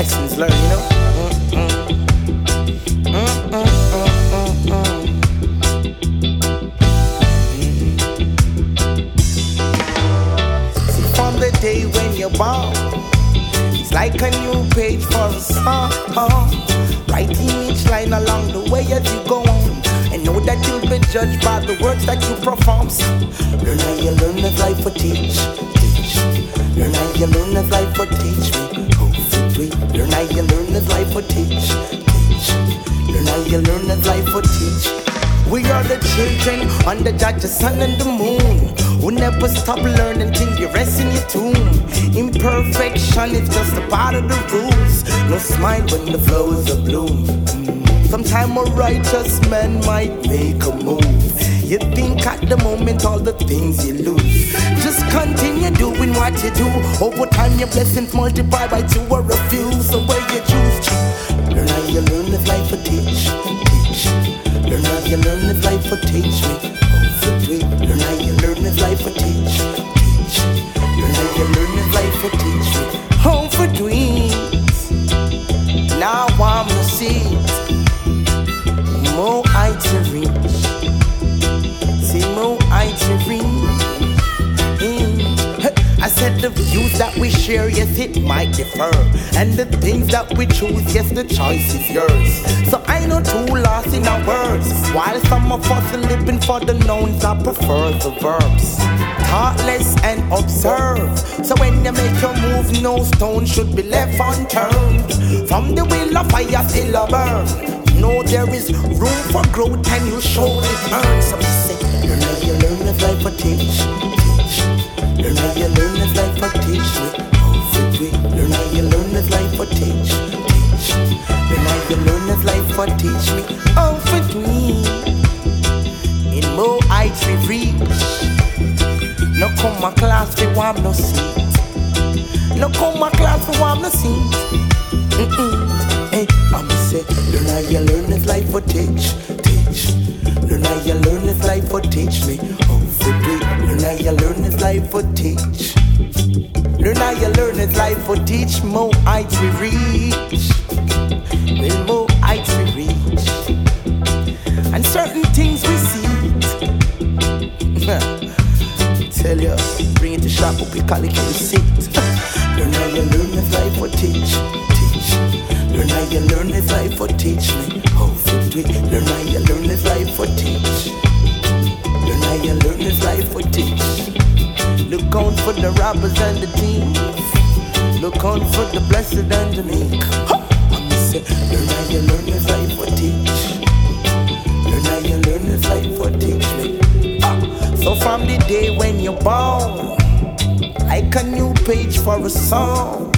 lessons learned, you know. From the day when you're born, it's like a new page for a song. Writing each line along the way as you go on. And know that you'll be judged by the words that you perform. Learn how you learn if life will teach. Teach. Learn how you learn if life will teach life will teach. Teach. Learn how you learn if life will teach. We are the children under Jah, the sun and the moon. Who never stop learning till you rest in your tomb. Imperfection is just a part of the rules. No smile when the flowers are bloom. Sometime a righteous man might make a move. You think at the moment all the things you lose. Just continue doing what you do. Over time your blessings multiply by two or a few. So where you choose to learn how you learn if life will teach. Teach. Learn how you learn if life will teach me. For. Learn how you learn if life will teach. Teach. Learn how you learn if life will teach me. Home for dreams. Now I'm the seed. More I to reach. Said the views that we share, yes, it might differ. And the things that we choose, yes, the choice is yours. So I know too lost in our words. While some of us are living for the nouns, I prefer the verbs. Thoughtless and observe. So when you make your move, no stone should be left unturned. From the will of fire still a burn. No, there is room for growth and you surely earn some will teach me. For three. In more heights we reach. No come my class for want no seat. No come my class for want no seat. Mm-mm. Hey, I'ma say, learn how you learn if life for teach, teach. Learn how you learn if life for teach me. For three. Learn how you learn if life will teach. Learn how you learn if life for teach. More heights we reach. Well, more heights we reach. And certain things we see. Tell you, bring it to shop up, we call it receipt. Learn how you learn if life will teach, teach. Learn how you learn if life will teach me. How for three. Learn how you learn if life will teach. Learn how you learn if life will teach. Look out for the robbers and the thieves. Look out for the blessed and the meek. Say, learn how you learn if life will teach. Learn how you learn if life will teach me. Ah! So from the day when you're born, like a new page for a song.